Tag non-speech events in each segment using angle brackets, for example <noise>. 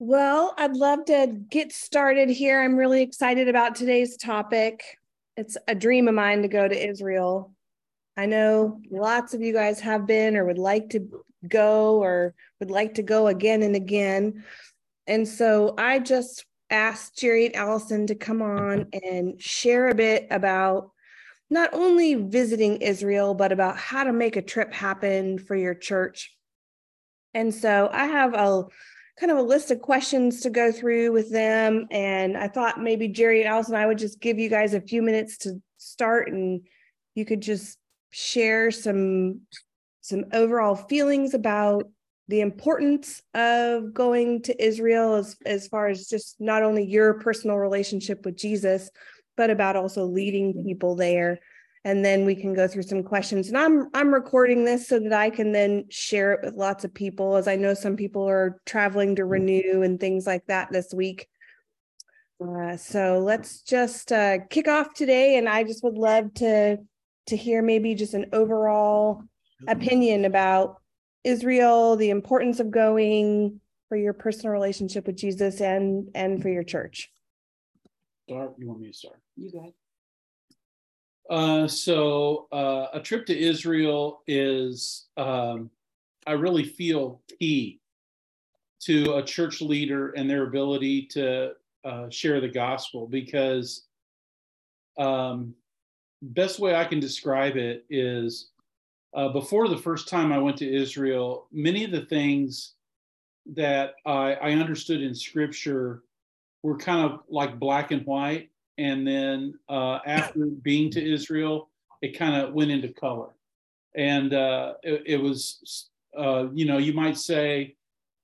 Well, I'd love to get started here. I'm really excited about today's topic. It's a dream of mine to go to Israel. I know lots of you guys have been or would like to go or would like to go again and again. And so I just asked Jerry and Allison to come on and share a bit about not only visiting Israel, but about how to make a trip happen for your church. And so I have a kind of a list of questions to go through with them. And I thought maybe Jerry and Allison, I would just give you guys a few minutes to start and you could just share some some overall feelings about the importance of going to Israel as, as far as just not only your personal relationship with Jesus, but about also leading people there and then we can go through some questions. And i'm i'm recording this so that i can then share it with lots of people as i know some people are traveling to renew and things like that this week. Uh, so let's just uh, kick off today and i just would love to to hear maybe just an overall opinion about israel the importance of going for your personal relationship with jesus and and for your church. Start you want me to start? You go ahead uh, so uh, a trip to Israel is, um, I really feel key to a church leader and their ability to uh, share the gospel because um, best way I can describe it is uh, before the first time I went to Israel, many of the things that I, I understood in scripture were kind of like black and white and then uh, after being to Israel, it kind of went into color, and uh, it, it, was, uh, you know, you might say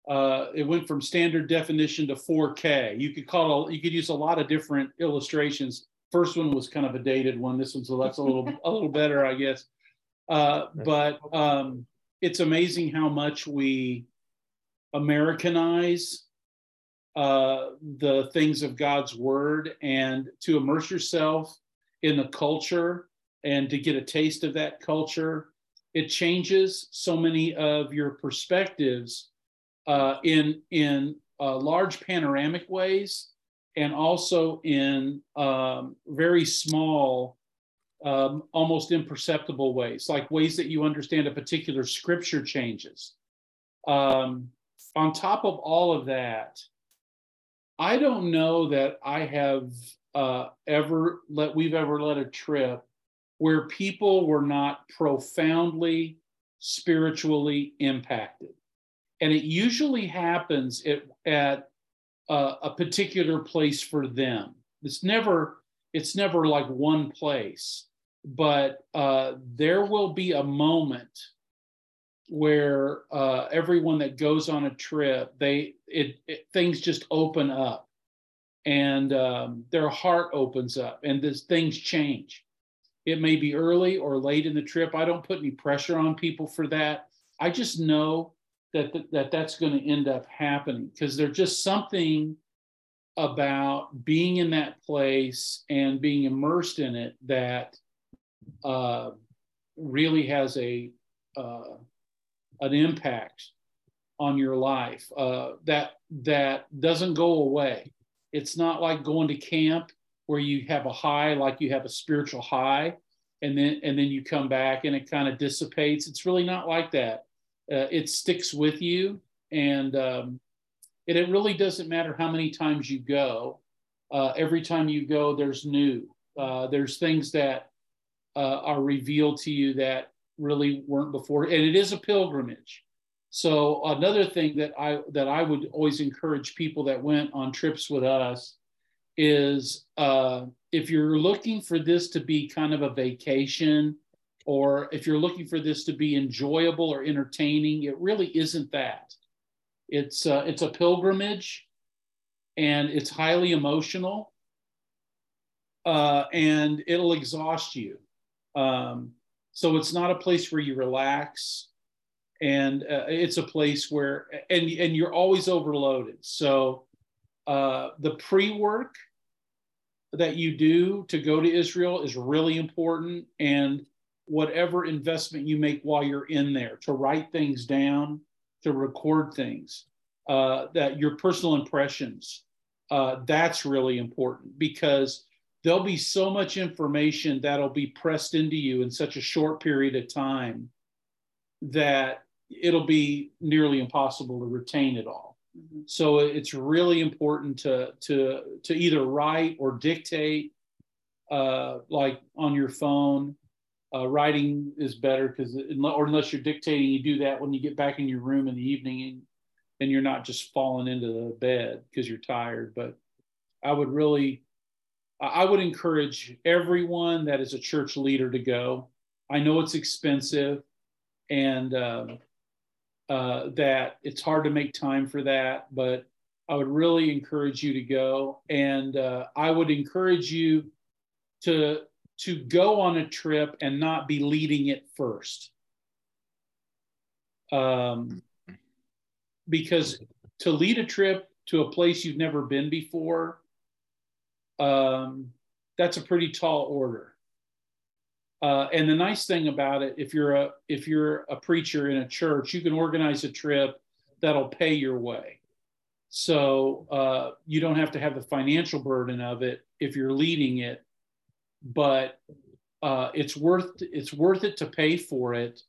uh, it went from standard definition to 4K. You could call you could use a lot of different illustrations. First one was kind of a dated one. This one's that's a little a little better, I guess. Uh, but um, it's amazing how much we Americanize uh, the things of God's word and to immerse yourself in the culture and to get a taste of that culture. It changes so many of your perspectives uh, in in uh, large panoramic ways and also in um, very small, um, almost imperceptible ways, like ways that you understand a particular scripture changes. Um, on top of all of that, I don't know that I have uh, ever let we've ever led a trip where people were not profoundly spiritually impacted, and it usually happens at, at uh, a particular place for them. It's never it's never like one place, but uh, there will be a moment where uh, everyone that goes on a trip, they it, it things just open up, and um, their heart opens up, and this things change. It may be early or late in the trip. I don't put any pressure on people for that. I just know that th- that that's going to end up happening because there's just something about being in that place and being immersed in it that uh, really has a uh, an impact on your life uh, that that doesn't go away. It's not like going to camp where you have a high, like you have a spiritual high, and then and then you come back and it kind of dissipates. It's really not like that. Uh, it sticks with you, and um, it, it really doesn't matter how many times you go. Uh, every time you go, there's new. Uh, there's things that uh, are revealed to you that really weren't before, and it is a pilgrimage. So another thing that I that I would always encourage people that went on trips with us is uh, if you're looking for this to be kind of a vacation, or if you're looking for this to be enjoyable or entertaining, it really isn't that. It's uh, it's a pilgrimage, and it's highly emotional, uh, and it'll exhaust you. Um, so it's not a place where you relax, and uh, it's a place where and and you're always overloaded. So uh, the pre-work that you do to go to Israel is really important, and whatever investment you make while you're in there to write things down, to record things. uh, that your personal impressions. Uh, that's really important because there'll be so much information that'll be pressed into you in such a short period of time that it'll be nearly impossible to retain it all. Mm-hmm. So it's really important to to to either write or dictate, uh, like on your phone. Uh, writing is better because, or unless you're dictating, you do that when you get back in your room in the evening and, and you're not just falling into the bed because you're tired. But I would really, I would encourage everyone that is a church leader to go. I know it's expensive and uh, uh, that it's hard to make time for that, but I would really encourage you to go. And uh, I would encourage you to to go on a trip and not be leading it first. Um, because to lead a trip to a place you've never been before, um, that's a pretty tall order. Uh, and the nice thing about it, if you're a if you're a preacher in a church, you can organize a trip that'll pay your way. So uh, you don't have to have the financial burden of it if you're leading it but uh, it's worth it's worth it to pay for it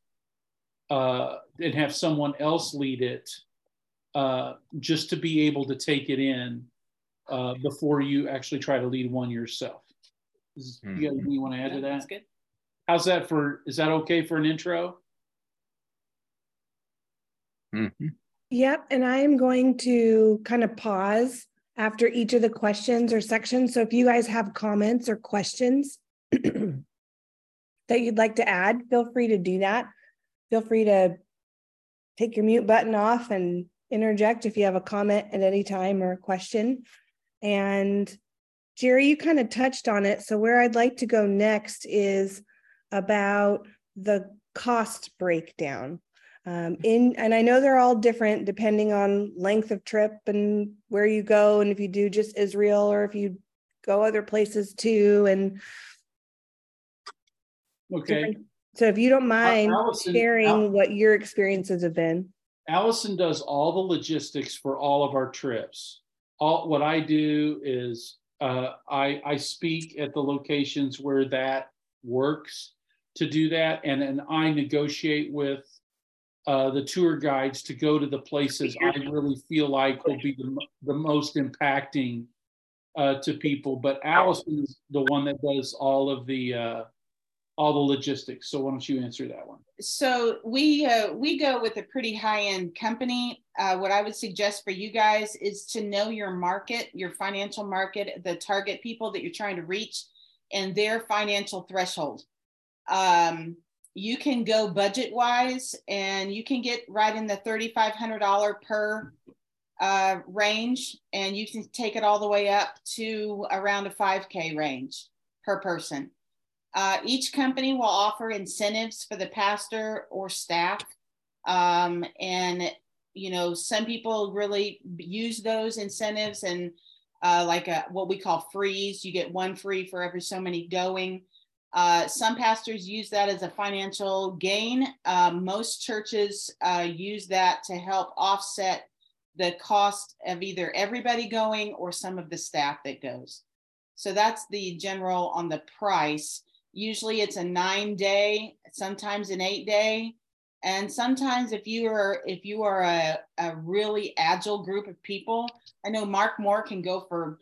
uh, and have someone else lead it uh, just to be able to take it in uh, before you actually try to lead one yourself. Is, mm-hmm. You got you want to add yeah, to that? That's good. How's that for? Is that okay for an intro? Mm-hmm. Yep. And I am going to kind of pause after each of the questions or sections. So if you guys have comments or questions <clears throat> that you'd like to add, feel free to do that. Feel free to take your mute button off and interject if you have a comment at any time or a question. And Jerry, you kind of touched on it. So where I'd like to go next is about the cost breakdown. Um, in and i know they're all different depending on length of trip and where you go and if you do just israel or if you go other places too and okay. so if you don't mind Allison, sharing Al- what your experiences have been. Allison does all the logistics for all of our trips all what i do is uh, I, I speak at the locations where that works to do that and, and i negotiate with uh, the tour guides to go to the places I really feel like will be the, the most impacting uh, to people. But Allison is the one that does all of the uh, all the logistics. So why don't you answer that one? So we uh, we go with a pretty high end company. Uh, what I would suggest for you guys is to know your market, your financial market, the target people that you're trying to reach, and their financial threshold. Um, you can go budget wise and you can get right in the $3,500 per uh, range and you can take it all the way up to around a 5K range per person. Uh, each company will offer incentives for the pastor or staff. Um, and, you know, some people really use those incentives and uh, like a, what we call freeze, you get one free for every so many going. Uh, some pastors use that as a financial gain. Uh, most churches uh, use that to help offset the cost of either everybody going or some of the staff that goes. So that's the general on the price. Usually it's a nine day, sometimes an eight day. And sometimes if you are if you are a, a really agile group of people, I know Mark Moore can go for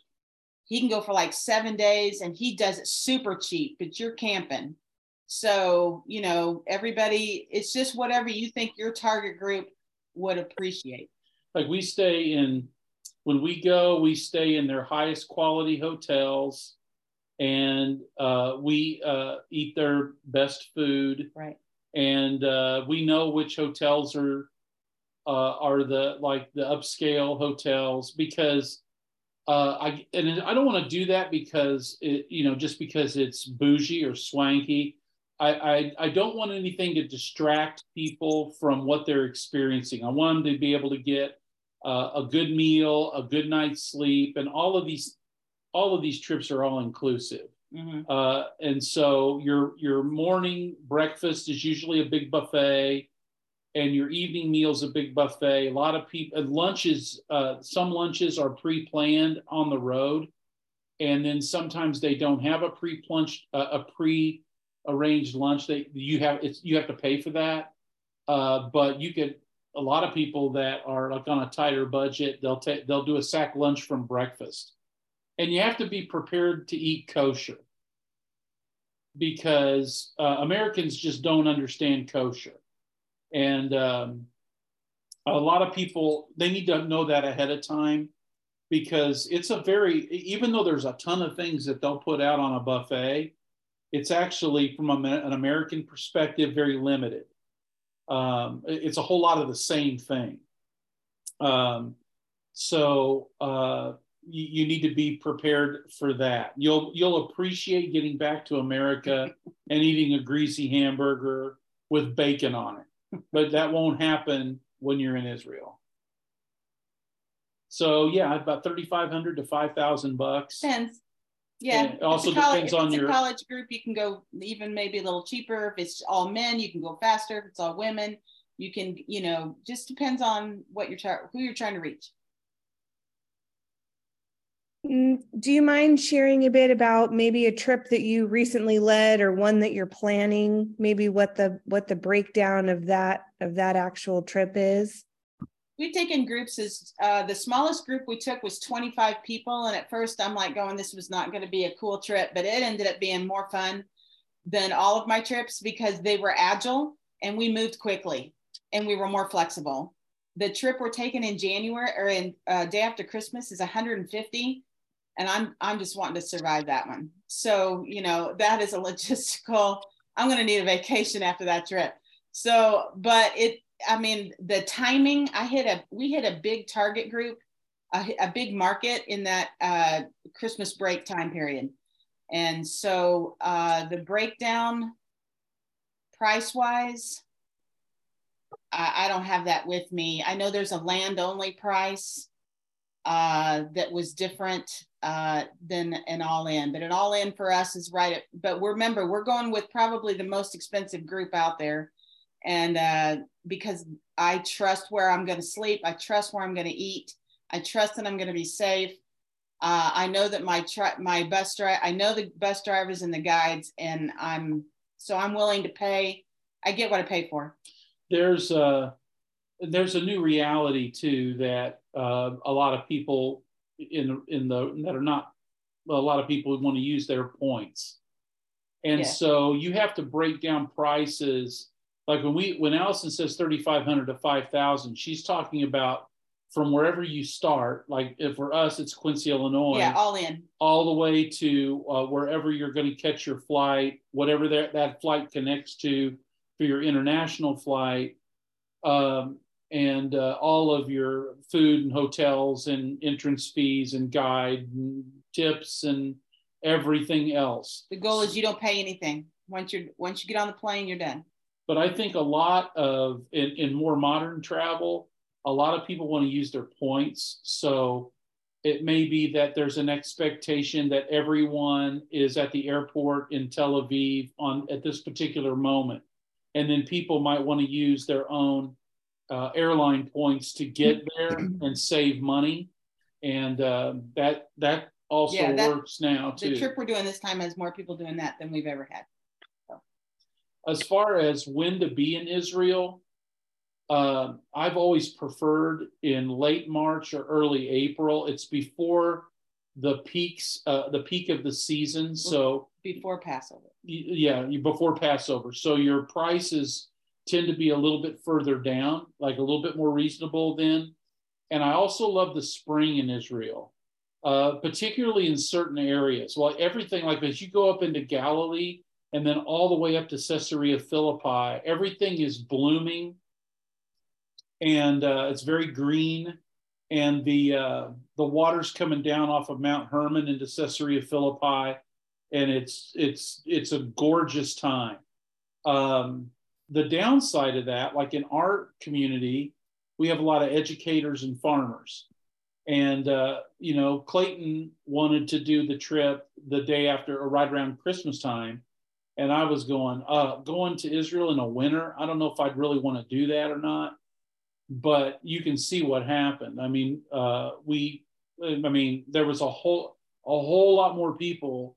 he can go for like seven days and he does it super cheap, but you're camping. So, you know, everybody, it's just whatever you think your target group would appreciate. Like we stay in, when we go, we stay in their highest quality hotels and uh, we uh, eat their best food. Right. And uh, we know which hotels are uh, are the like the upscale hotels because uh, I and I don't want to do that because it, you know, just because it's bougie or swanky. I, I, I don't want anything to distract people from what they're experiencing. I want them to be able to get uh, a good meal, a good night's sleep, and all of these all of these trips are all inclusive. Mm-hmm. Uh, and so your your morning breakfast is usually a big buffet. and your evening meal's a big buffet. A lot of people lunches. Uh, some lunches are pre-planned on the road, and then sometimes they don't have a pre-plunged uh, a pre-arranged lunch. They you have it's you have to pay for that. Uh, but you get a lot of people that are like on a tighter budget. They'll take they'll do a sack lunch from breakfast, and you have to be prepared to eat kosher because uh, Americans just don't understand kosher. And um, a lot of people they need to know that ahead of time because it's a very even though there's a ton of things that they'll put out on a buffet it's actually from a, an american perspective very limited. Um, it's a whole lot of the same thing. Um, so uh, you, you, need to be prepared for that you'll you'll appreciate getting back to america <laughs> and eating a greasy hamburger with bacon on it but that won't happen when you're in Israel. So yeah, about thirty five hundred to five thousand bucks. Depends. Yeah. it also college, depends on your college group. You can go even maybe a little cheaper. If it's all men, you can go faster. If it's all women, you can. You know, just depends on what you're trying, who you're trying to reach. Mm, do you mind sharing a bit about maybe a trip that you recently led or one that you're planning? Maybe what the what the breakdown of that of that actual trip is? We've taken groups as uh, the smallest group we took was 25 people, and at first I'm like going, this was not going to be a cool trip, but it ended up being more fun than all of my trips because they were agile and we moved quickly and we were more flexible. The trip we're taking in January or in uh, day after Christmas is 150 and I'm I'm just wanting to survive that one. So you know that is a <laughs> logistical. I'm going to need a vacation after that trip. So, but it, I mean, the timing. I hit a we hit a big target group, a, a big market in that uh, Christmas break time period, and so uh, the breakdown, price wise. I, I don't have that with me. I know there's a land only price uh, that was different uh, than an all in. But an all in for us is right. At, but remember, we're going with probably the most expensive group out there. And uh, because I trust where I'm going to sleep, I trust where I'm going to eat, I trust that I'm going to be safe. Uh, I know that my tri- my bus driver, I know the bus drivers and the guides, and I'm so I'm willing to pay. I get what I pay for. There's a there's a new reality too that uh, a lot of people in in the that are not a lot of people want to use their points. And yeah. so you have to break down prices. Like when we when allison says 3500 to 5000 she's talking about from wherever you start like if for us it's quincy illinois. Yeah all in. All the way to uh, wherever you're going to catch your flight whatever that, that flight connects to for your international flight um, and uh, all of your food and hotels and entrance fees and guide and tips and everything else. The goal is you don't pay anything once you're once you get on the plane, you're done. But I think a lot of in, in more modern travel, a lot of people want to use their points. So it may be that there's an expectation that everyone is at the airport in Tel Aviv on at this particular moment. And then people might want to use their own uh, airline points to get there <clears throat> and save money, and uh, that that also yeah, that, works now too. The trip we're doing this time has more people doing that than we've ever had. So. As far as when to be in Israel, uh, I've always preferred in late March or early April. It's before the peaks, uh, the peak of the season. So before Passover. Yeah, before Passover. So your prices tend to be a little bit further down, like a little bit more reasonable then. And I also love the spring in Israel, uh, particularly in certain areas. Well, everything like as you go up into Galilee and then all the way up to Caesarea Philippi, everything is blooming and uh, it's very green. And the uh, the water's coming down off of Mount Hermon into Caesarea Philippi, and it's it's it's a gorgeous time. Um, the downside of that, like in our community, we have a lot of educators and farmers. And, uh, you know, Clayton wanted to do the trip the day after or right around Christmas time. and I was going, uh, going to Israel in a winter. I don't know if I'd really want to do that or not, but you can see what happened. I mean, uh, we, I mean, there was a whole, a whole lot more people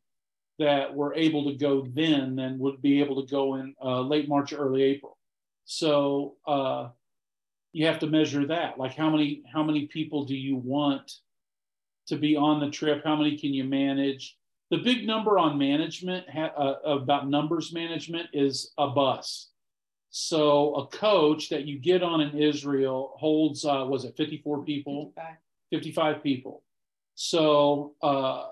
that were able to go then than would be able to go in uh, late March, early April. So uh, you have to measure that. Like how many, how many people do you want to be on the trip? How many can you manage? the big number on management uh, about numbers management is a bus. So a coach that you get on in Israel holds uh, was it 54 people? 55, 55 people. So uh,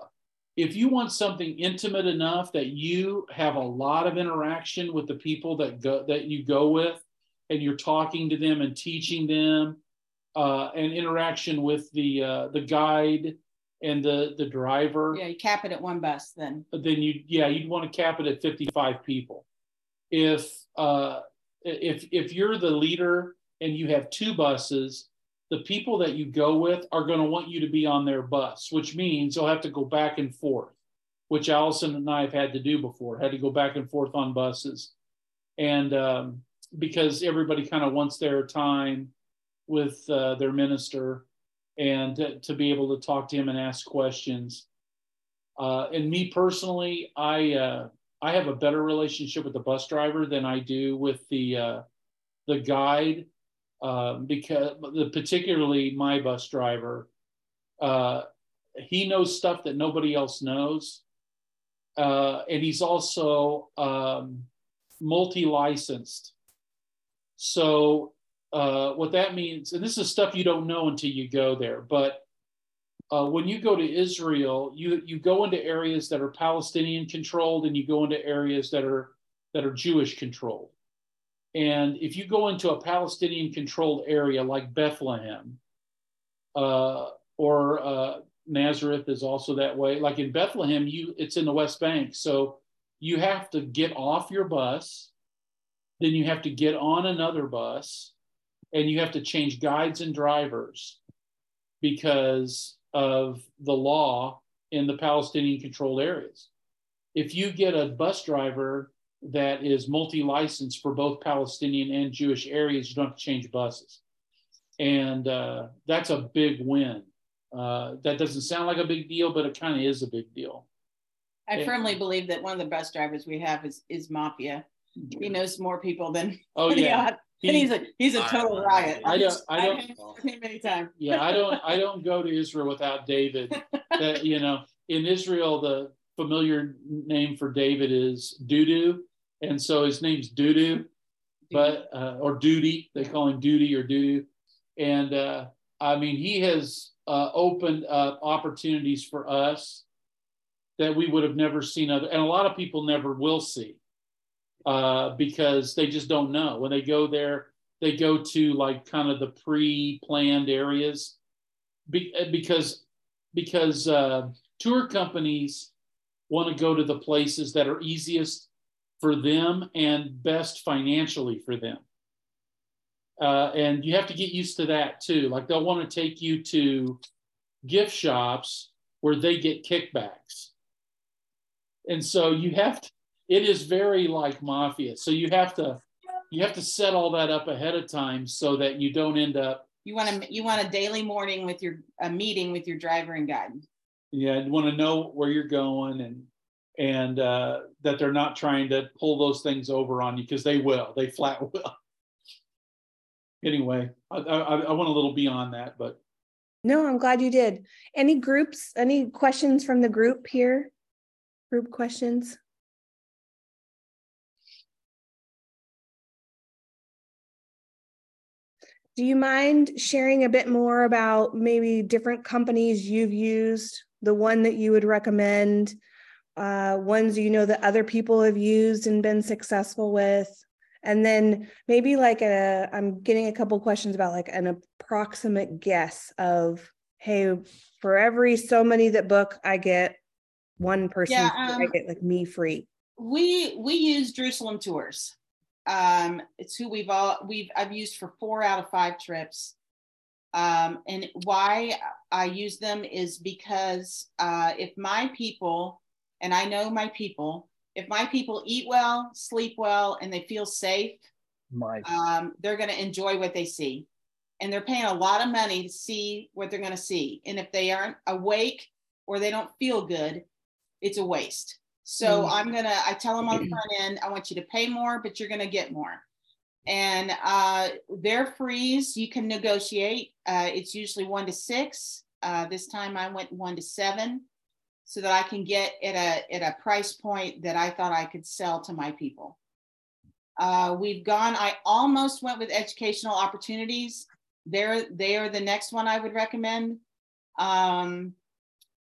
if you want something intimate enough that you have a lot of interaction with the people that go that you go with, and you're talking to them and teaching them, uh, and interaction with the uh, the guide and the the driver. Yeah, you cap it at one bus then. Then you yeah you'd want to cap it at 55 people. If uh, if if you're the leader and you have two buses, the people that you go with are going to want you to be on their bus, which means you'll have to go back and forth, which Allison and I have had to do before. Had to go back and forth on buses, and um, because everybody kind of wants their time with uh, their minister and to, to, be able to talk to him and ask questions. Uh, and me personally, I uh, I have a better relationship with the bus driver than I do with the uh, the guide um, because the, particularly my bus driver, uh, he knows stuff that nobody else knows, uh, and he's also um, multi licensed. So uh, what that means, and this is stuff you don't know until you go there, but uh, when you go to Israel, you you go into areas that are Palestinian controlled, and you go into areas that are that are Jewish controlled. And if you go into a Palestinian controlled area like Bethlehem, uh, or uh, Nazareth is also that way. Like in Bethlehem, you it's in the West Bank, so you have to get off your bus, then you have to get on another bus, and you have to change guides and drivers because of the law in the Palestinian controlled areas. If you get a bus driver that is multi licensed for both Palestinian and Jewish areas, you don't have to change buses. And uh, that's a big win. Uh, that doesn't sound like a big deal, but it kind of is a big deal. I firmly believe that one of the bus drivers we have is, is Mafia. He knows more people than oh yeah he, and he's a he's a total riot. I don't I don't I many times. Yeah, I don't I don't go to Israel without David. <laughs> that you know, in Israel, the familiar name for David is Dudu, and so his name's Dudu, but uh, or Duty. They call him Duty or Dudu, and uh, I mean he has uh, opened up opportunities for us that we would have never seen other, and a lot of people never will see uh, because they just don't know. When they go there, they go to like kind of the pre-planned areas Be- because because uh, tour companies want to go to the places that are easiest for them and best financially for them. Uh, and you have to get used to that too. Like they'll want to take you to gift shops where they get kickbacks. And so you have to it is very like mafia. So you have to you have to set all that up ahead of time so that you don't end up. You want to you want a daily morning with your a meeting with your driver and guide. Yeah, you want to know where you're going and and uh, that they're not trying to pull those things over on you because they will. They flat <laughs> will. anyway, I, I, I went a little beyond that, but. No, I'm glad you did. Any groups? Any questions from the group here? Group questions? Do you mind sharing a bit more about maybe different companies you've used, the one that you would recommend, uh, ones you know that other people have used and been successful with? And then maybe like a, I'm getting a couple questions about like an approximate guess of, hey, for every so many that book, I get one person, yeah, um, I get like me free. We we use Jerusalem tours. Um, it's who we've all we've I've used for four out of five trips. Um, and why I use them is because uh, if my people, and I know my people, if my people eat well, sleep well, and they feel safe, My um, they're going to enjoy what they see. And they're paying a lot of money to see what they're going to see. And if they aren't awake or they don't feel good, it's a waste. So Mm. I'm going to, I tell them on the <clears throat> front end, I want you to pay more, but you're going to get more. And uh, their freeze, you can negotiate. Uh, it's usually one to six. Uh, this time I went one to seven so that I can get at a, at a price point that I thought I could sell to my people. Uh, we've gone, I almost went with educational opportunities. They're, they are the next one I would recommend. Um,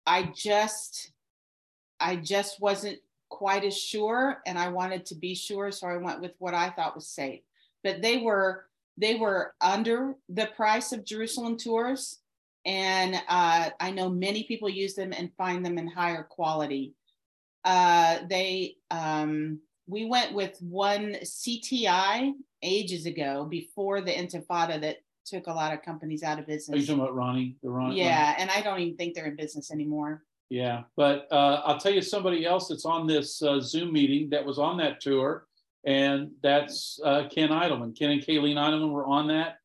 I just, I just wasn't quite as sure and I wanted to be sure. So I went with what I thought was safe. But they were, they were under the price of Jerusalem tours. And uh, I know many people use them and find them in higher quality. Uh, they, um, we went with one CTI ages ago before the Intifada that took a lot of companies out of business. Are you talking about Ronnie? The Ronnie? Yeah, and I don't even think they're in business anymore. Yeah, but uh, I'll tell you somebody else that's on this uh, Zoom meeting that was on that tour, and that's uh, Ken Idleman. Ken and Kayleen Idleman were on that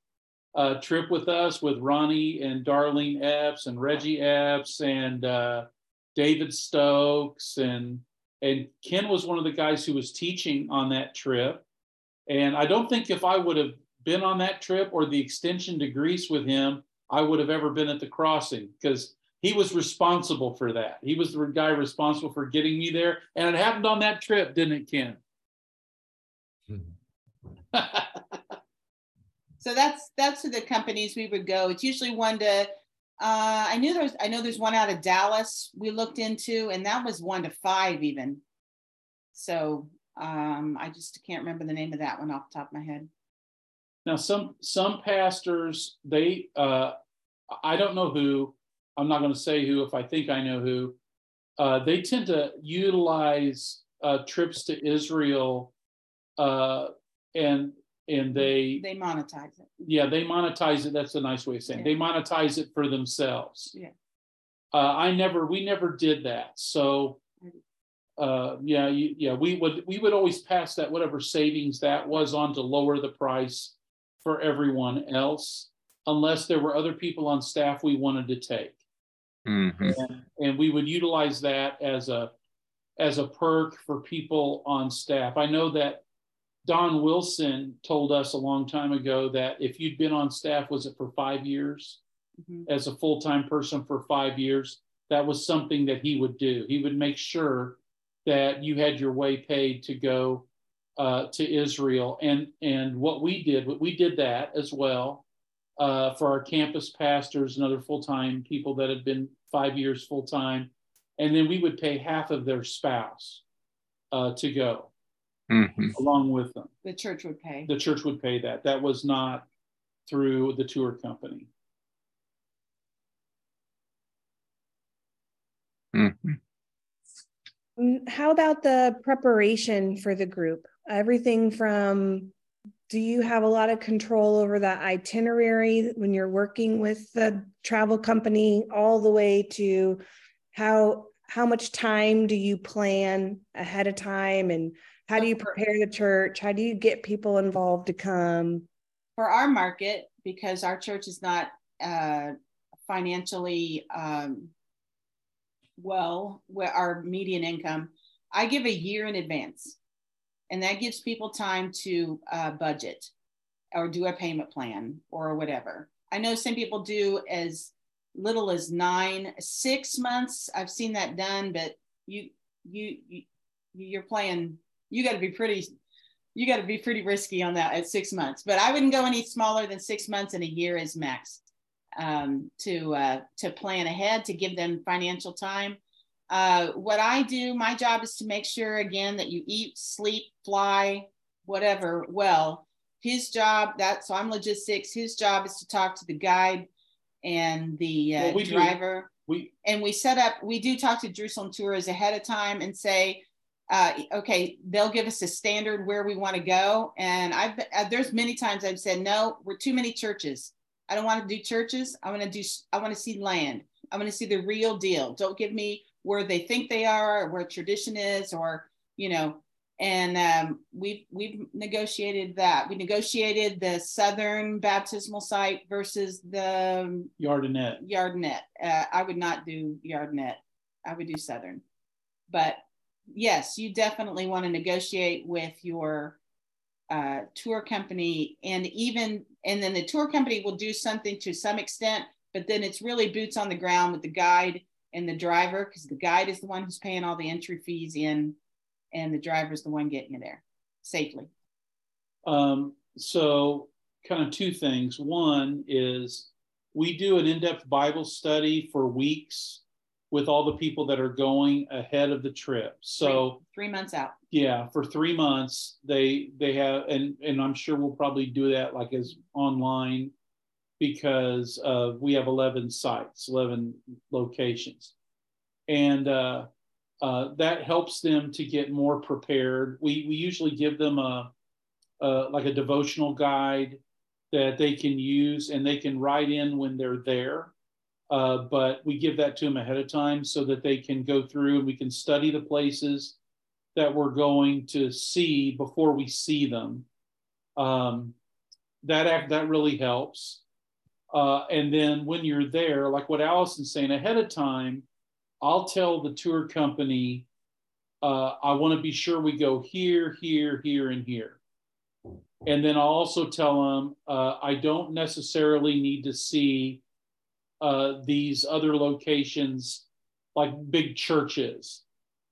uh, trip with us with Ronnie and Darlene Epps and Reggie Epps and uh, David Stokes and and Ken was one of the guys who was teaching on that trip. And I don't think if I would have been on that trip or the extension to Greece with him, I would have ever been at the crossing because he was responsible for that. He was the guy responsible for getting me there. And it happened on that trip, didn't it, Ken? <laughs> So that's that's to the companies we would go. It's usually one to. Uh, I knew there's. I know there's one out of Dallas we looked into, and that was one to five even. So um, I just can't remember the name of that one off the top of my head. Now, some some pastors, they uh, I don't know who. I'm not going to say who if I think I know who. Uh, they tend to utilize uh, trips to Israel, uh, and and they They monetize it. yeah they monetize it. That's a nice way of saying it. they monetize it for themselves. Yeah. Uh, I never we never did that. So uh, yeah, you, yeah, we would we would always pass that whatever savings that was on to lower the price for everyone else, unless there were other people on staff we wanted to take, Mhm. and, and we would utilize that as a as a perk for people on staff. I know that Don Wilson told us a long time ago that if you'd been on staff, was it for five years? Mhm. as a full-time person for five years, that was something that he would do. He would make sure that you had your way paid to go uh, to Israel. And and what we did, we did that as well uh, for our campus pastors and other full-time people that had been five years full-time. And then we would pay half of their spouse uh, to go Mhm. along with them. The church would pay. The church would pay that. That was not through the tour company. Mhm. Mm, How about the preparation for the group? Everything from, do you have a lot of control over the itinerary when you're working with the travel company, all the way to how how much time do you plan ahead of time and how do you prepare the church? How do you get people involved to come? for our market because our church is not uh, financially um, well our median income i give a year in advance and that gives people time to uh, budget or do a payment plan or whatever i know some people do as little as nine six months i've seen that done but you you, you you're playing you got to be pretty you got to be pretty risky on that at six months. But I wouldn't go any smaller than six months and a year is max um, to uh, to plan ahead to give them financial time. Uh, what I do, my job is to make sure again that you eat, sleep, fly, whatever. Well, his job that so I'm logistics. His job is to talk to the guide and the uh, Well, we do. driver We and we set up we do talk to jerusalem tours ahead of time and say uh, okay they'll give us a standard where we want to go and i've uh, there's many times i've said no we're too many churches i don't want to do churches i want to do i want to see land i want to see the real deal don't give me where they think they are or where tradition is or you know, and um, we've we've negotiated that. We negotiated the southern baptismal site versus the Yardenit. Yardenit. Uh, I would not do Yardenit. I would do southern, but yes, you definitely want to negotiate with your uh, tour company, and even and then the tour company will do something to some extent, but then it's really boots on the ground with the guide and the driver because the guide is the one who's paying all the entry fees in and the driver is the one getting you there safely. Um, so, kind of two things. One is we do an in depth Bible study for weeks with all the people that are going ahead of the trip. So, three, three months out. Yeah, for three months they they have, and and I'm sure we'll probably do that like as online because uh, we have 11 sites, 11 locations, and uh, uh, that helps them to get more prepared. We, we usually give them a, a, like a devotional guide that they can use and they can write in when they're there. Uh, but we give that to them ahead of time so that they can go through and we can study the places that we're going to see before we see them. Um, that act that really helps. Uh, and then when you're there, like what Allison's saying ahead of time, I'll tell the tour company, uh, I want to be sure we go here, here, here, and here. And then I'll also tell them uh, I don't necessarily need to see uh, these other locations like big churches.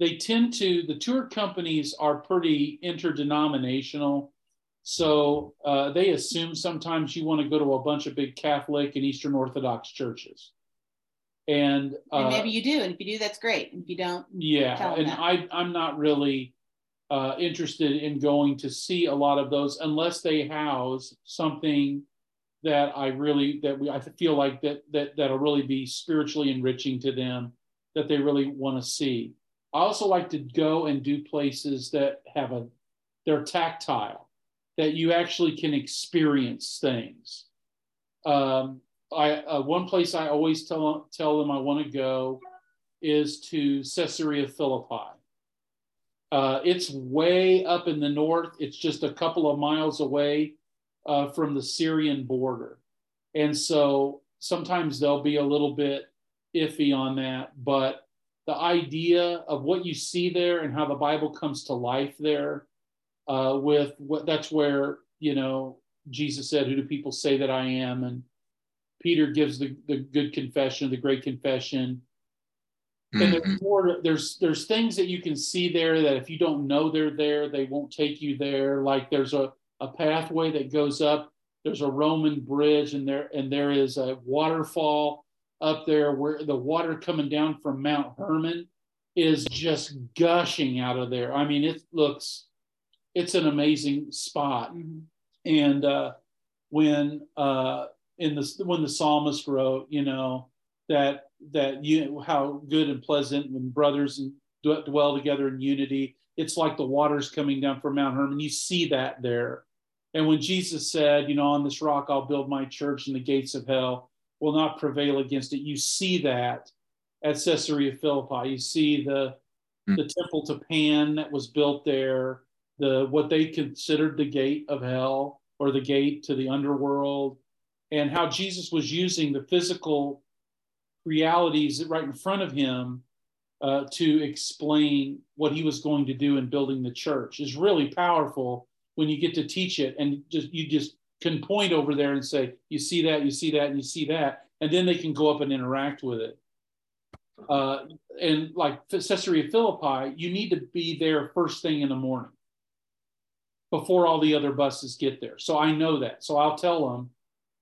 They tend to, the tour companies are pretty interdenominational. So uh, they assume sometimes you want to go to a bunch of big Catholic and Eastern Orthodox churches. And, uh, and maybe you do, and if you do, that's great. If you don't, yeah, and I I'm not really uh, interested in going to see a lot of those unless they house something that I really that we I feel like that that that'll really be spiritually enriching to them that they really want to see. I also like to go and do places that have a they're tactile, that you actually can experience things. Um, I uh, one place I always tell tell them I want to go is to Caesarea Philippi. Uh, it's way up in the north. It's just a couple of miles away uh, from the Syrian border, and so sometimes they'll be a little bit iffy on that. But the idea of what you see there and how the Bible comes to life there, uh, with what that's where you know Jesus said, "Who do people say that I am?" and Peter gives the, the good confession, the great confession. Mm-hmm. And there's mm-hmm. more, there's there's things that you can see there that if you don't know they're there, they won't take you there. Like there's a, a pathway that goes up. There's a Roman bridge, and there and there is a waterfall up there where the water coming down from Mount Hermon is just gushing out of there. I mean, it looks it's an amazing spot. Mm-hmm. And uh, when uh, in the when the psalmist wrote, you know, that that you how good and pleasant when brothers and dwell together in unity. It's like the waters coming down from Mount Hermon. You see that there. And when Jesus said, you know, on this rock I'll build my church and the gates of hell will not prevail against it, you see that at Caesarea Philippi. You see the mm. the temple to Pan that was built there, the what they considered the gate of hell or the gate to the underworld and how Jesus was using the physical realities right in front of him uh, to explain what he was going to do in building the church is really powerful when you get to teach it and just you just can point over there and say you see that you see that and you see that and then they can go up and interact with it uh, and like Caesarea Philippi, you need to be there first thing in the morning before all the other buses get there. So I know that. So I'll tell them,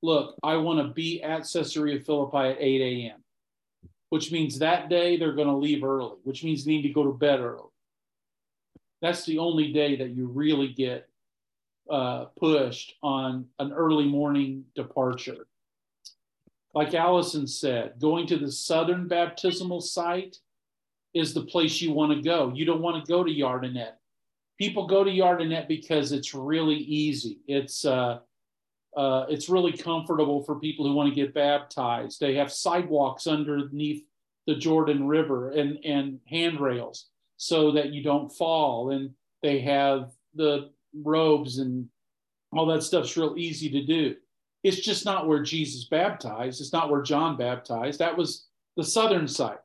look, I want to be at Caesarea Philippi at 8 a.m., which means that day they're going to leave early, which means they need to go to bed early. That's the only day that you really get uh, pushed on an early morning departure. Like Allison said, going to the Southern Baptismal Site is the place you want to go. You don't want to go to Yardenit. People go to Yardenit because it's really easy. It's uh, uh, it's really comfortable for people who want to get baptized. They have sidewalks underneath the Jordan River and, and handrails. so that you don't fall. And they have the robes and all that stuff's real easy to do. It's just not where Jesus baptized. It's not where John baptized. That was the southern site.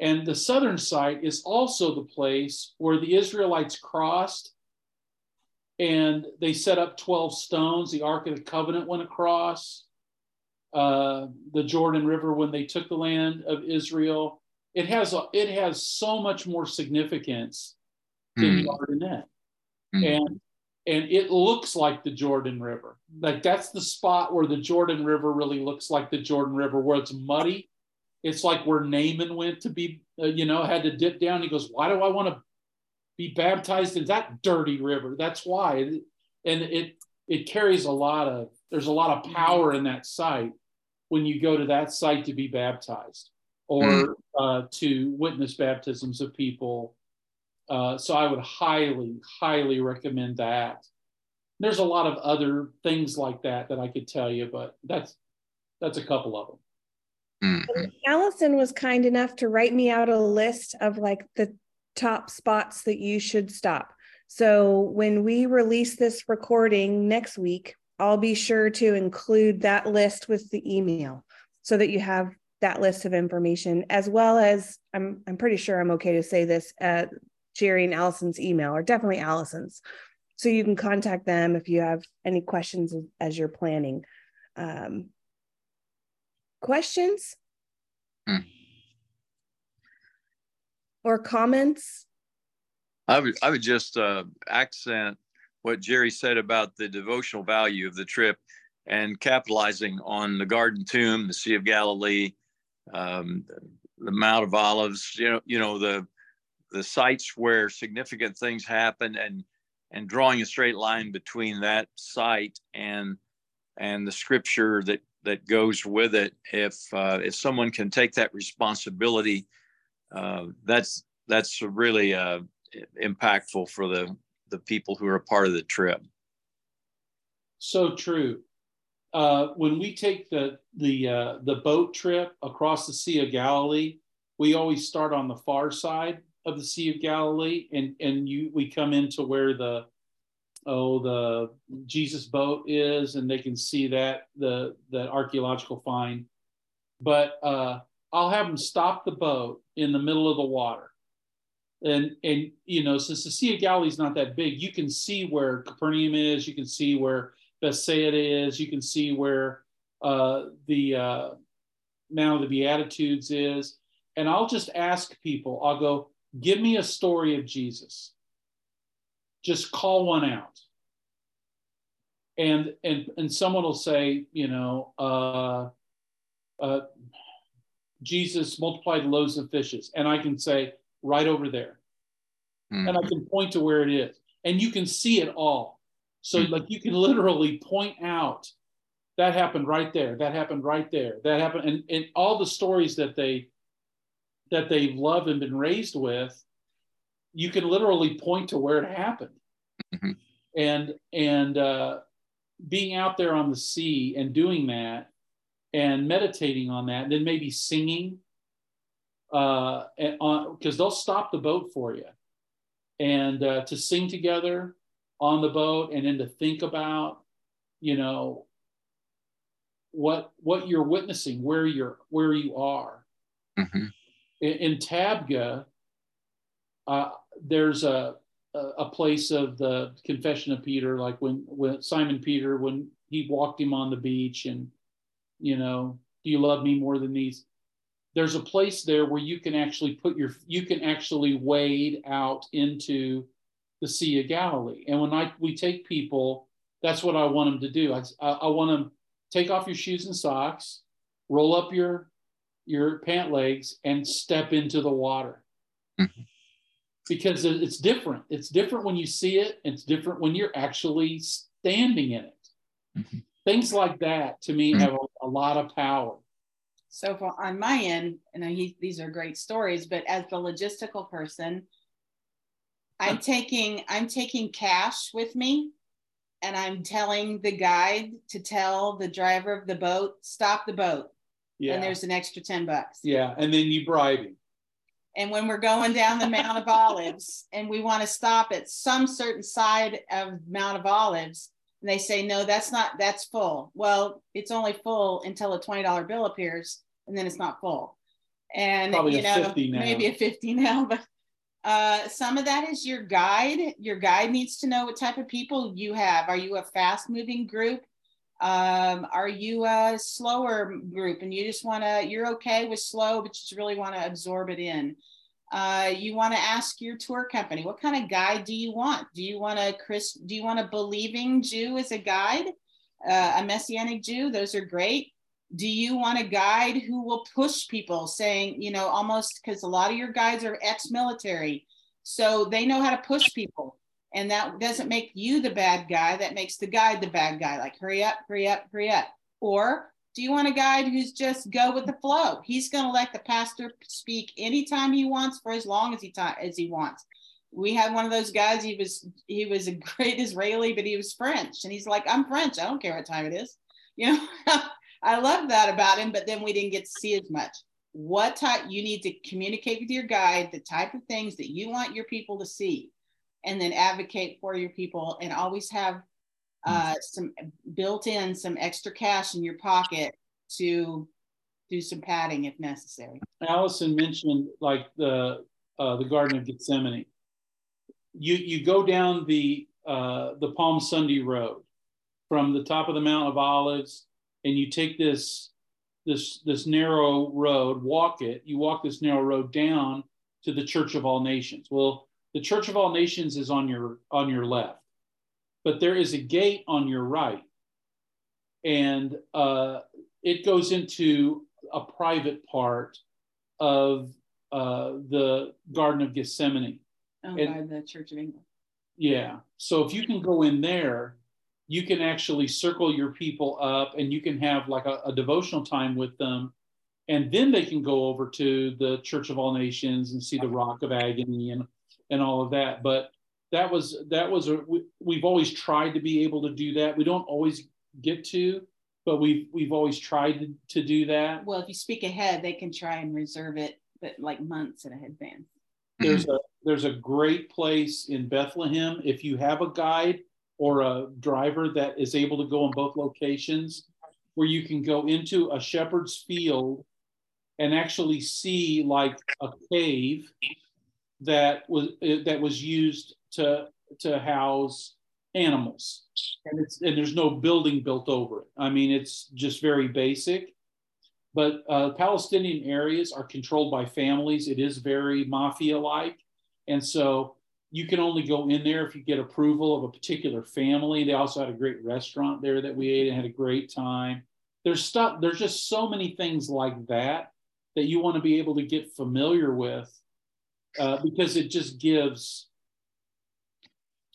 And the southern site is also the place where the Israelites crossed and they set up 12 stones. The Ark of the Covenant went across uh, the Jordan River when they took the land of Israel. It has a, it has so much more significance than mm. mm. and and it looks like the Jordan River. Like that's the spot where the Jordan River really looks like the Jordan River, where it's muddy. It's like where Naaman went to be, uh, you know, had to dip down. He goes, "Why do I want to be baptized in that dirty river?" That's why, and it it carries a lot of. There's a lot of power in that site when you go to that site to be baptized or mm. uh, to witness baptisms of people. Uh, so I would highly, highly recommend that. There's a lot of other things like that that I could tell you, but that's that's a couple of them. Mm-hmm. Allison was kind enough to write me out a list of like the top spots that you should stop. So when we release this recording next week, I'll be sure to include that list with the email so that you have that list of information as well as I'm I'm pretty sure I'm okay to say this uh, Jerry and Allison's email or definitely Allison's. So you can contact them if you have any questions as you're planning. Um, questions hmm. or comments? I would I would just uh, accent what Jerry said about the devotional value of the trip and capitalizing on the Garden Tomb, the Sea of Galilee, um, the Mount of Olives, you know, you know the the sites where significant things happen, and and drawing a straight line between that site and and the scripture that that goes with it. If uh, if someone can take that responsibility, uh, that's that's really uh, impactful for the the people who are a part of the trip. So true. Uh, when we take the the uh, the boat trip across the Sea of Galilee, we always start on the far side of the Sea of Galilee, and and you we come into where the oh the Jesus boat is, and they can see that the the archaeological find. But uh, I'll have them stop the boat in the middle of the water, and and you know since the sea of galilee is not that big you can see where capernaum is you can see where bethsaida is you can see where uh, the uh, mount of the beatitudes is and i'll just ask people i'll go give me a story of jesus just call one out and and and someone will say you know uh, uh, jesus multiplied loaves and fishes and i can say right over there. Mm-hmm. And I can point to where it is. And you can see it all. So, mm-hmm. like, you can literally point out that happened right there, that happened right there, that happened. And, and all the stories that they that they've loved and been raised with, you can literally point to where it happened. Mm-hmm. And and uh, being out there on the sea and doing that and meditating on that, and then maybe singing uh, because they'll stop the boat for you, and uh, to sing together on the boat, and then to think about, you know, what what you're witnessing, where you're where you are. Mm-hmm. In, in, Tabgha, uh, there's a, a place of the confession of Peter, like when when Simon Peter when he walked him on the beach, and you know, do you love me more than these? there's a place there where you can actually put your you can actually wade out into the sea of galilee and when i we take people that's what i want them to do i, I want them take off your shoes and socks roll up your your pant legs and step into the water mm-hmm. because it's different it's different when you see it it's different when you're actually standing in it mm-hmm. things like that to me mm-hmm. have a, a lot of power so for, on my end, and he, these are great stories, but as the logistical person, I'm taking I'm taking cash with me, and I'm telling the guide to tell the driver of the boat stop the boat. Yeah. And there's an extra ten bucks. Yeah, and then you bribe him. And when we're going down the Mount of Olives <laughs> and we want to stop at some certain side of Mount of Olives, and they say, no, that's not, that's full. Well, it's only full until a $20 bill appears and then it's not full. And, Probably you a know, 50 now. maybe a 50 now, <laughs> but uh, some of that is your guide. Your guide needs to know what type of people you have. Are you a fast moving group? Um, are you a slower group and you just want to, you're okay with slow, but you just really want to absorb it in? Uh, you want to ask your tour company, what kind of guide do you want? Do you want a Chris, do you want a believing Jew as a guide? Uh, a messianic Jew, those are great. Do you want a guide who will push people saying, you know, almost because a lot of your guides are ex-military. So they know how to push people. And that doesn't make you the bad guy. That makes the guide the bad guy. Like, hurry up, hurry up, hurry up. Or do you want a guide who's just go with the flow? He's going to let the pastor speak anytime he wants for as long as he ta- as he wants. We had one of those guys. He was he was a <laughs> great Israeli, but he was French, and he's like, "I'm French. I don't care what time it is." You know, <laughs> I love that about him. But then we didn't get to see as much. What type you need to communicate with your guide, the type of things that you want your people to see, and then advocate for your people, and always have uh, some built in some extra cash in your pocket to do some padding if necessary. Allison mentioned like the uh, the Garden of Gethsemane. You you go down the uh, the Palm Sunday Road from the top of the Mount of Olives, and you take this this this narrow road, walk it. You walk this narrow road down to the Church of All Nations. Well, the Church of All Nations is on your on your left, but there is a gate on your right, and uh, it goes into a private part of uh, the Garden of Gethsemane. Owned And- by the Church of England. Yeah. So if you can go in there, you can actually circle your people up and you can have like a, a devotional time with them. And then they can go over to the Church of All Nations and see the Rock of Agony and, and all of that. But that was, that was, a, we, we've always tried to be able to do that. We don't always get to, but we've, we've always tried to, to do that. Well, if you speak ahead, they can try and reserve it, but like months in advance. <clears throat> there's a there's a great place in Bethlehem if you have a guide or a driver that is able to go in both locations where you can go into a shepherd's field and actually see like a cave that was that was used to to house animals and it's and there's no building built over it i mean it's just very basic but uh, Palestinian areas are controlled by families. It is very mafia like. And so you can only go in there if you get approval of a particular family. They also had a great restaurant there that we ate and had a great time. There's stuff, there's just so many things like that that you want to be able to get familiar with uh, because it just gives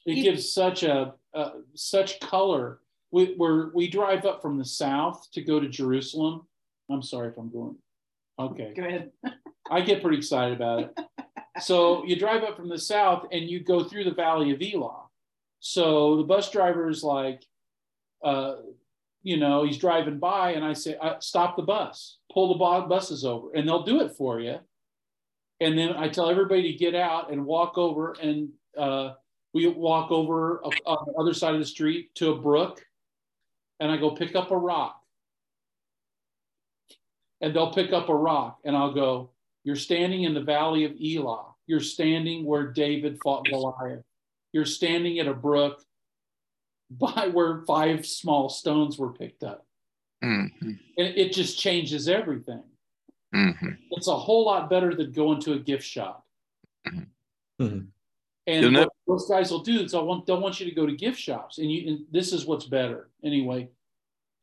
it gives such a uh, such color. We, we're, we drive up from the south to go to Jerusalem. I'm sorry if I'm going. Okay. Go ahead. I get pretty excited about it. <laughs> so you drive up from the south and you go through the valley of Elah. So the bus driver is like, uh, you know, he's driving by, and I say, uh, "Stop the bus, pull the bu- buses over," and they'll do it for you. And then I tell everybody to get out and walk over, and uh, we walk over uh, on the other side of the street to a brook, and I go pick up a rock and they'll pick up a rock and I'll go, You're standing in the valley of Elah. You're standing where David fought Goliath. You're standing at a brook by where five small stones were picked up. Mhm. And it just changes everything. Mhm. It's a whole lot better than going to a gift shop. Mhm. Mhm. And You'll those guys will do is I want, don't want you to go to gift shops. And you and this is what's better. Anyway,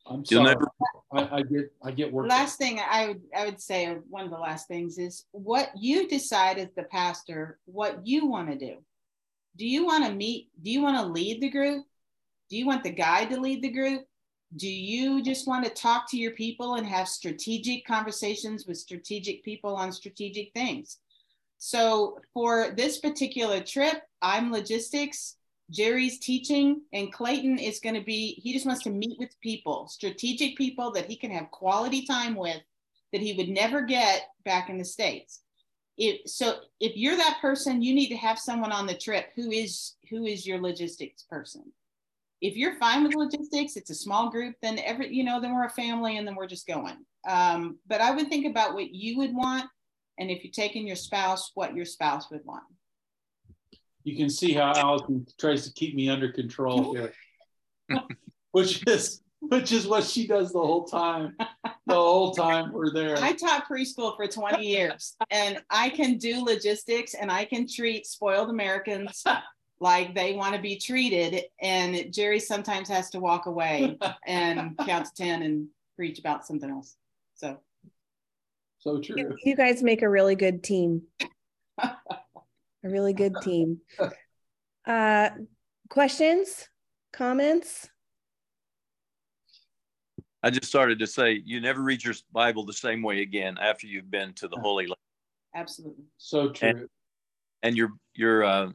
I'm You'll sorry. never- I, I get I get worked. Last thing I would I would say, or one of the last things is what you decide as the pastor, what you want to do. Do you want to meet? Do you want to lead the group? Do you want the guy to lead the group? Do you just want to talk to your people and have strategic conversations with strategic people on strategic things? So for this particular trip, I'm logistics. Jerry's teaching, and Clayton is going to be, he just wants to meet with people, strategic people that he can have quality time with that he would never get back in the States. if so if you're that person you need to have someone on the trip who is who is your logistics person if you're fine with logistics it's a small group then every you know then we're a family and then we're just going um, but i would think about what you would want and if you're taking your spouse what your spouse would want you can see how allison tries to keep me under control here <laughs> which is which is what she does the whole time. The whole time we're there. I taught preschool for 20 years and I can do logistics and I can treat spoiled Americans <laughs> like they want to be treated. And Jerry sometimes has to walk away <laughs> and count to 10 and preach about something else. So, so true. You guys make a really good team. <laughs> a really good team. <laughs> Uh, questions, comments? I just started to say you never read your Bible the same way again after you've been to the Holy Land. Absolutely. So true. And, and your your uh,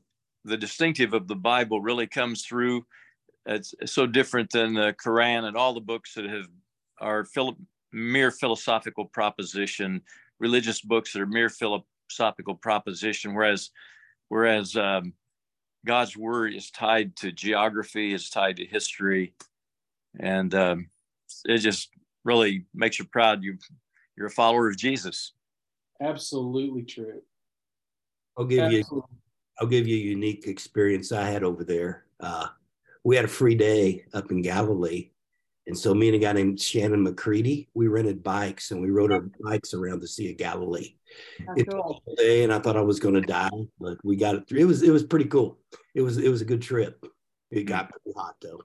the distinctive of the Bible really comes through. It's, it's so different than the Quran and all the books that have are philo- mere philosophical proposition, religious books that are mere philosophical proposition. Whereas whereas um, God's word is tied to geography, is tied to history, and um, it just really makes you proud. You you're a follower of Jesus. Absolutely true. I'll give Absolutely. you I'll give you a unique experience I had over there. Uh, we had a free day up in Galilee. And so me and a guy named Shannon McCready, we rented bikes and we rode our bikes around the Sea of Galilee. It cool. day and I thought I was going to die, but we got it through. It was it was pretty cool. It was it was a good trip. It got pretty hot though.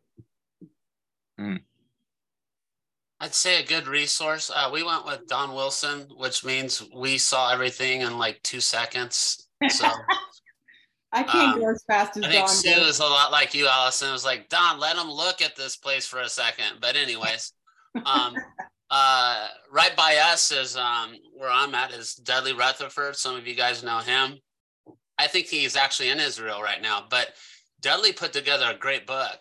Mm. I'd say a good resource. Uh, we went with Don Wilson, which means we saw everything in like two seconds. So <laughs> I can't um, go as fast as I think Don. Sue is a lot like you, Allison. It was like Don, let him look at this place for a second. But anyways, um, <laughs> uh, right by us is um, where I'm at is Dudley Rutherford. Some of you guys know him. I think he's actually in Israel right now. But Dudley put together a great book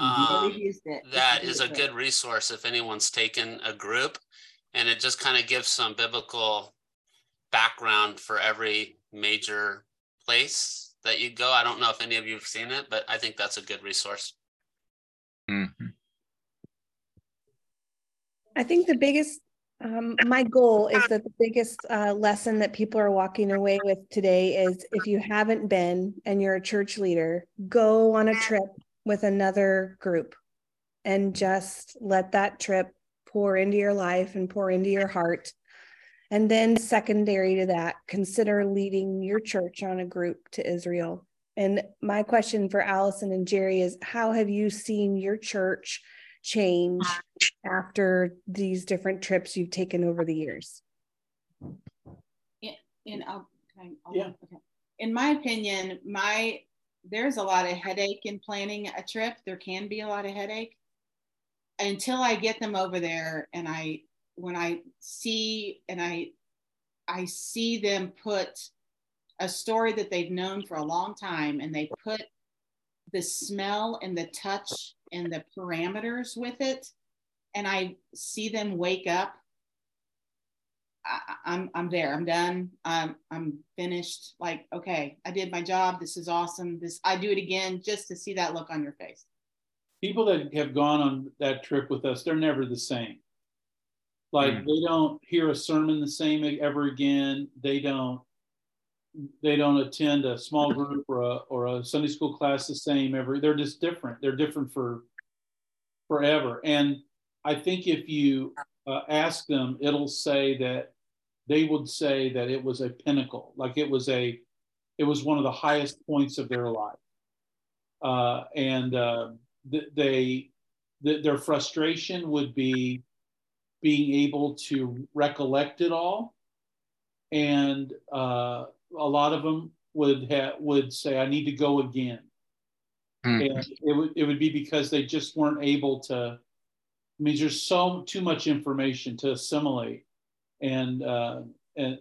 um, that is a good resource if anyone's taken a group and it just kind of gives some biblical background for every major place that you go i don't know if any of you have seen it but i think that's a good resource mm-hmm. i think the biggest um, my goal is that the biggest uh, lesson that people are walking away with today is if you haven't been and you're a church leader, go on a trip with another group and just let that trip pour into your life and pour into your heart. And then, secondary to that, consider leading your church on a group to Israel. And my question for Allison and Jerry is How have you seen your church change after these different trips you've taken over the years? In, in, uh, I, yeah. okay. in my opinion, my there's a lot of headache in planning a trip. There can be a lot of headache until I get them over there and I when I see and I I see them put a story that they've known for a long time and they put the smell and the touch and the parameters with it and I see them wake up I, am I'm there. I'm done. I'm I'm finished. Like, okay, I did my job. This is awesome. This I do it again just to see that look on your face. People that have gone on that trip with us, they're never the same. Like mm. they don't hear a sermon the same ever again. They don't they don't attend a small <laughs> group or a or a Sunday school class the same every. They're just different. They're different for forever. And I think if you uh, ask them, it'll say that they would say that it was a pinnacle, like it was a, it was one of the highest points of their life. Uh, and uh, th- they, th- their frustration would be being able to recollect it all. And uh, a lot of them would ha- would say, "I need to go again." Mm-hmm. And it would it would be because they just weren't able to. I mean, there's so too much information to assimilate and uh, and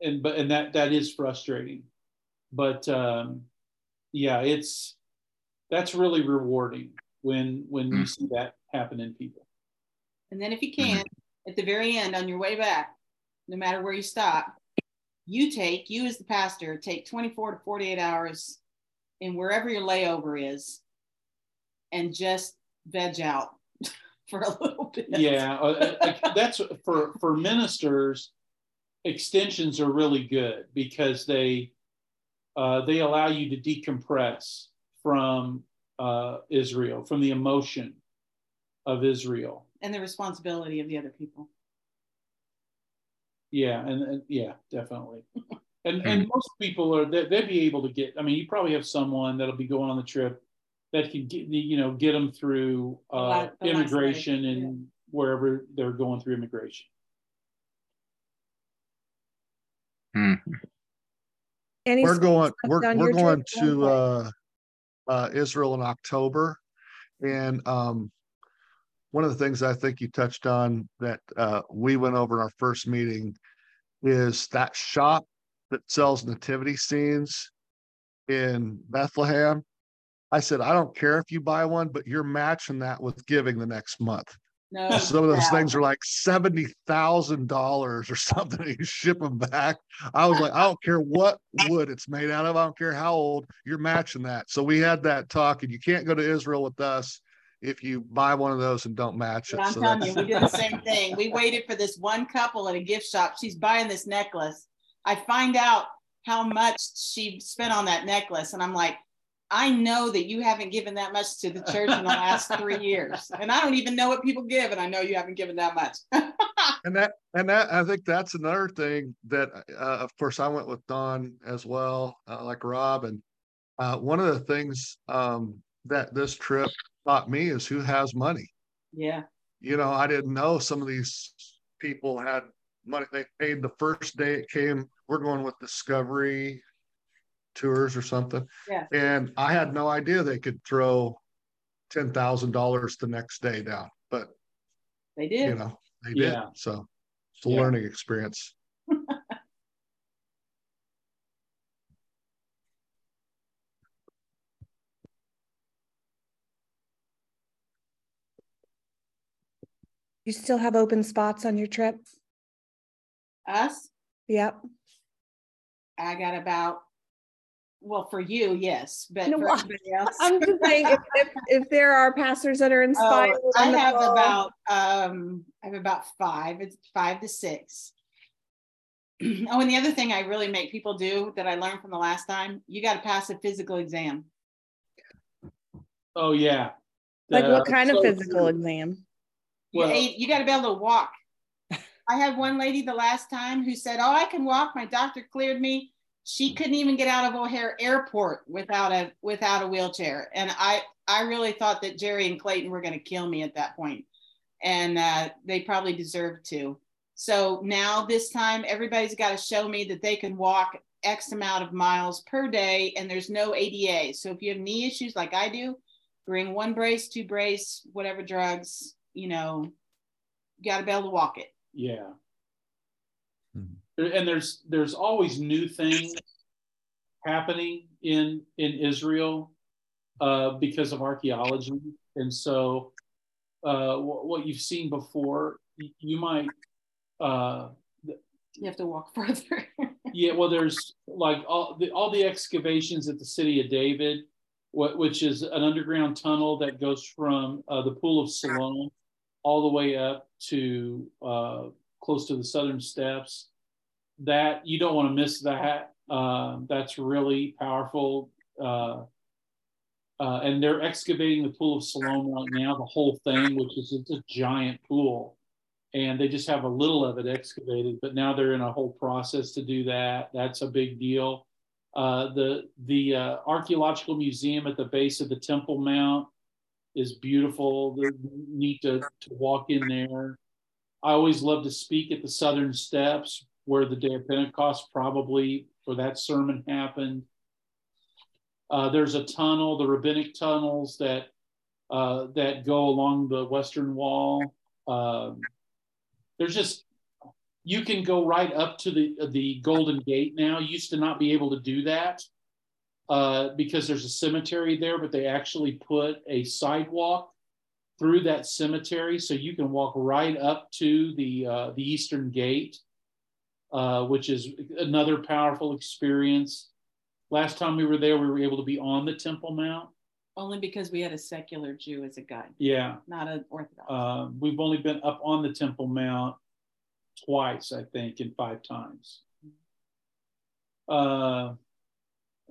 and but and that that is frustrating but um, yeah it's that's really rewarding when when you see that happen in people and then if you can at the very end on your way back no matter where you stop you take, you as the pastor, take 24 to 48 hours in wherever your layover is and just veg out <laughs> for a little bit. Yeah, uh, uh that's for for ministers. Extensions are really good because they uh, they allow you to decompress from uh, Israel, from the emotion of Israel, and the responsibility of the other people. Yeah, and, and yeah, definitely. <laughs> And and most people are they, they'd be able to get. I mean, you probably have someone that'll be going on the trip that can get you know get them through uh, the immigration and yeah. wherever they're going through immigration. Hmm. we're going we're, we're going to uh, uh, Israel in October, and um, one of the things I think you touched on that uh, we went over in our first meeting is that shop that sells nativity scenes in Bethlehem. I said, I don't care if you buy one, but you're matching that with giving the next month. No, Some of those things are like seventy thousand dollars or <laughs> something. You ship them back. I was like, I don't care what wood it's made out of. I don't care how old. You're matching that. So we had that talk, and you can't go to Israel with us if you buy one of those and don't match it. I'm so telling you, we did the same thing. We waited for this one couple at a gift shop. She's buying this necklace. I find out how much she spent on that necklace, and I'm like, I know that you haven't given that much to the church in the last <laughs> three years, and I don't even know what people give, and I know you haven't given that much. <laughs> and that, and that, I think that's another thing that, uh, of course, I went with Don as well, uh, like Rob, and uh, one of the things um, that this trip taught me is who has money. Yeah. You know, I didn't know some of these people had money. They paid the first day it came. We're going with Discovery tours or something. Yeah. And I had no idea they could throw ten thousand dollars the next day down, but they did. You know, they did. Yeah. So it's a yeah. learning experience. You still have open spots on your trip? Us? Yep. I got about, well, for you, yes, but no, for everybody else. I'm just saying if, if, if, there are pastors that are inspired. Oh, I have call. about, um, I have about five, it's five to six. <clears throat> oh, and the other thing I really make people do that I learned from the last time, you got to pass a physical exam. Oh yeah. Like what kind so of physical true. exam? Well, you, you got to be able to walk. <laughs> I had one lady the last time who said, "Oh, I can walk. My doctor cleared me." She couldn't even get out of O'Hare Airport without a without a wheelchair, and I I really thought that Jerry and Clayton were going to kill me at that point, and uh, they probably deserved to. So now this time, everybody's got to show me that they can walk X amount of miles per day, and there's no ADA. So if you have knee issues like I do, bring one brace, two brace, whatever drugs, you know, you got to be able to walk it. Yeah. Mm-hmm. And there's there's always new things happening in in Israel uh, because of archaeology, and so uh, what, what you've seen before, you might. Uh, you have to walk <laughs> further. yeah, well, there's like all the all the excavations at the city of David, what, which is an underground tunnel that goes from uh, the Pool of Siloam all the way up to uh, close to the southern steps. That you don't want to miss that. Uh, that's really powerful. Uh, uh, and they're excavating the pool of Siloam right now, the whole thing, which is it's a giant pool. And they just have a little of it excavated, but now they're in a whole process to do that. That's a big deal. Uh, the the uh, archaeological museum at the base of the Temple Mount is beautiful. They're neat to, to walk in there. I always love to speak at the Southern Steps where the day of Pentecost probably for that sermon happened. Uh, there's a tunnel, the rabbinic tunnels that uh, that go along the western wall. Um, there's just you can go right up to the the Golden Gate now. Used to not be able to do that uh, because there's a cemetery there, but they actually put a sidewalk through that cemetery so you can walk right up to the uh, the eastern gate. uh, which is another powerful experience. Last time we were there, we were able to be on the Temple Mount. Only because we had a secular Jew as a guide. Yeah. Not an Orthodox. Uh, we've only been up on the Temple Mount twice, I think, in five times. Uh,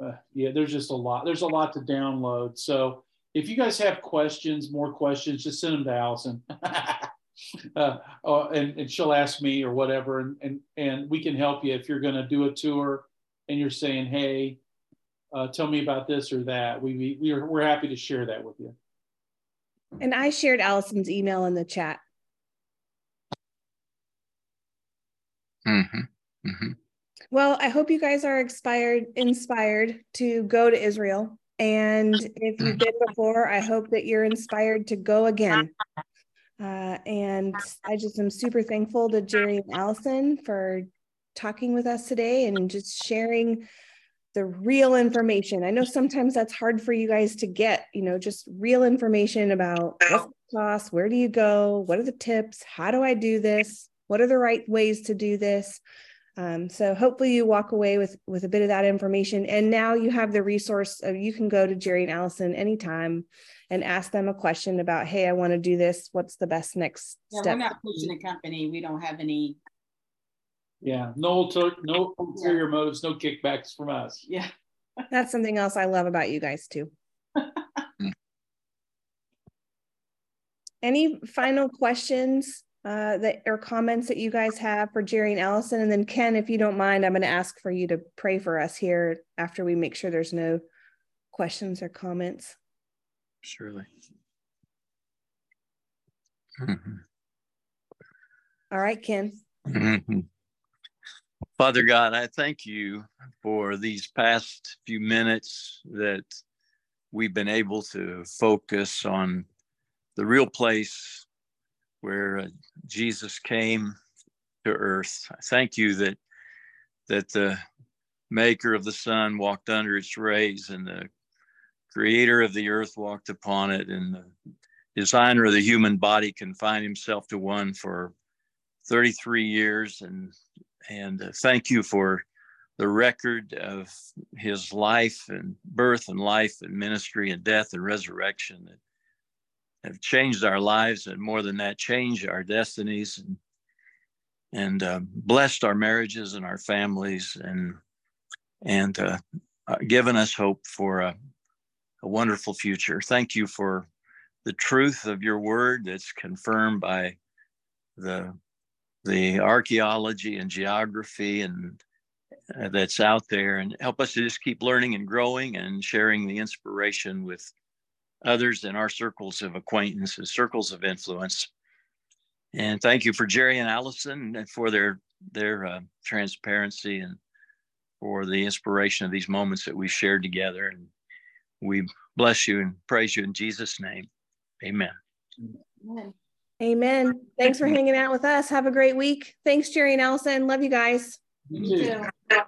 uh, yeah, there's just a lot. There's a lot to download. So if you guys have questions, more questions, just send them to Allison. <laughs> uh, uh, and, and she'll ask me or whatever, and, and, and we can help you if you're going to do a tour and you're saying, hey, uh, tell me about this or that. We, we, are, we're happy to share that with you. And I shared Allison's email in the chat. Mm-hmm. Mm-hmm. Well, I hope you guys are inspired inspired to go to Israel. And if you've been before, I hope that you're inspired to go again. Uh, and I just am super thankful to Jerry and Allison for talking with us today and just sharing the real information. I know sometimes that's hard for you guys to get, you know, just real information about what's the cost, where do you go, what are the tips, how do I do this, what are the right ways to do this. Um, so hopefully you walk away with with a bit of that information. And now you have the resource of you can go to Jerry and Allison anytime and ask them a question about, hey, I want to do this. What's the best next yeah, step? We're not pushing a company. We don't have any. Yeah, no, no ulterior yeah. motives, no kickbacks from us. Yeah, that's something else I love about you guys too. <laughs> Any final questions uh, that or comments that you guys have for Jerry and Allison. And then Ken, if you don't mind, I'm going to ask for you to pray for us here after we make sure there's no questions or comments. Surely. All right, Ken. <clears throat> Father God, I thank you for these past few minutes that we've been able to focus on the real place where uh, Jesus came to earth. I thank you that that the maker of the sun walked under its rays and the creator of the earth walked upon it and the designer of the human body confined himself to one for 33 years and and uh, thank you for the record of his life and birth and life and ministry and death and resurrection that have changed our lives and more than that changed our destinies and and uh, blessed our marriages and our families and and uh, uh, given us hope for a, a wonderful future. Thank you for the truth of your word that's confirmed by the the archaeology and geography and uh, that's out there. And help us to just keep learning and growing and sharing the inspiration with others in our circles of acquaintances, circles of influence. And thank you for Jerry and Allison and for their their uh, transparency and for the inspiration of these moments that we shared together. And we bless you and praise you in Jesus' name. Amen. Amen. Amen. Thanks for hanging out with us. Have a great week. Thanks, Jerry and Allison. Love you guys. You too.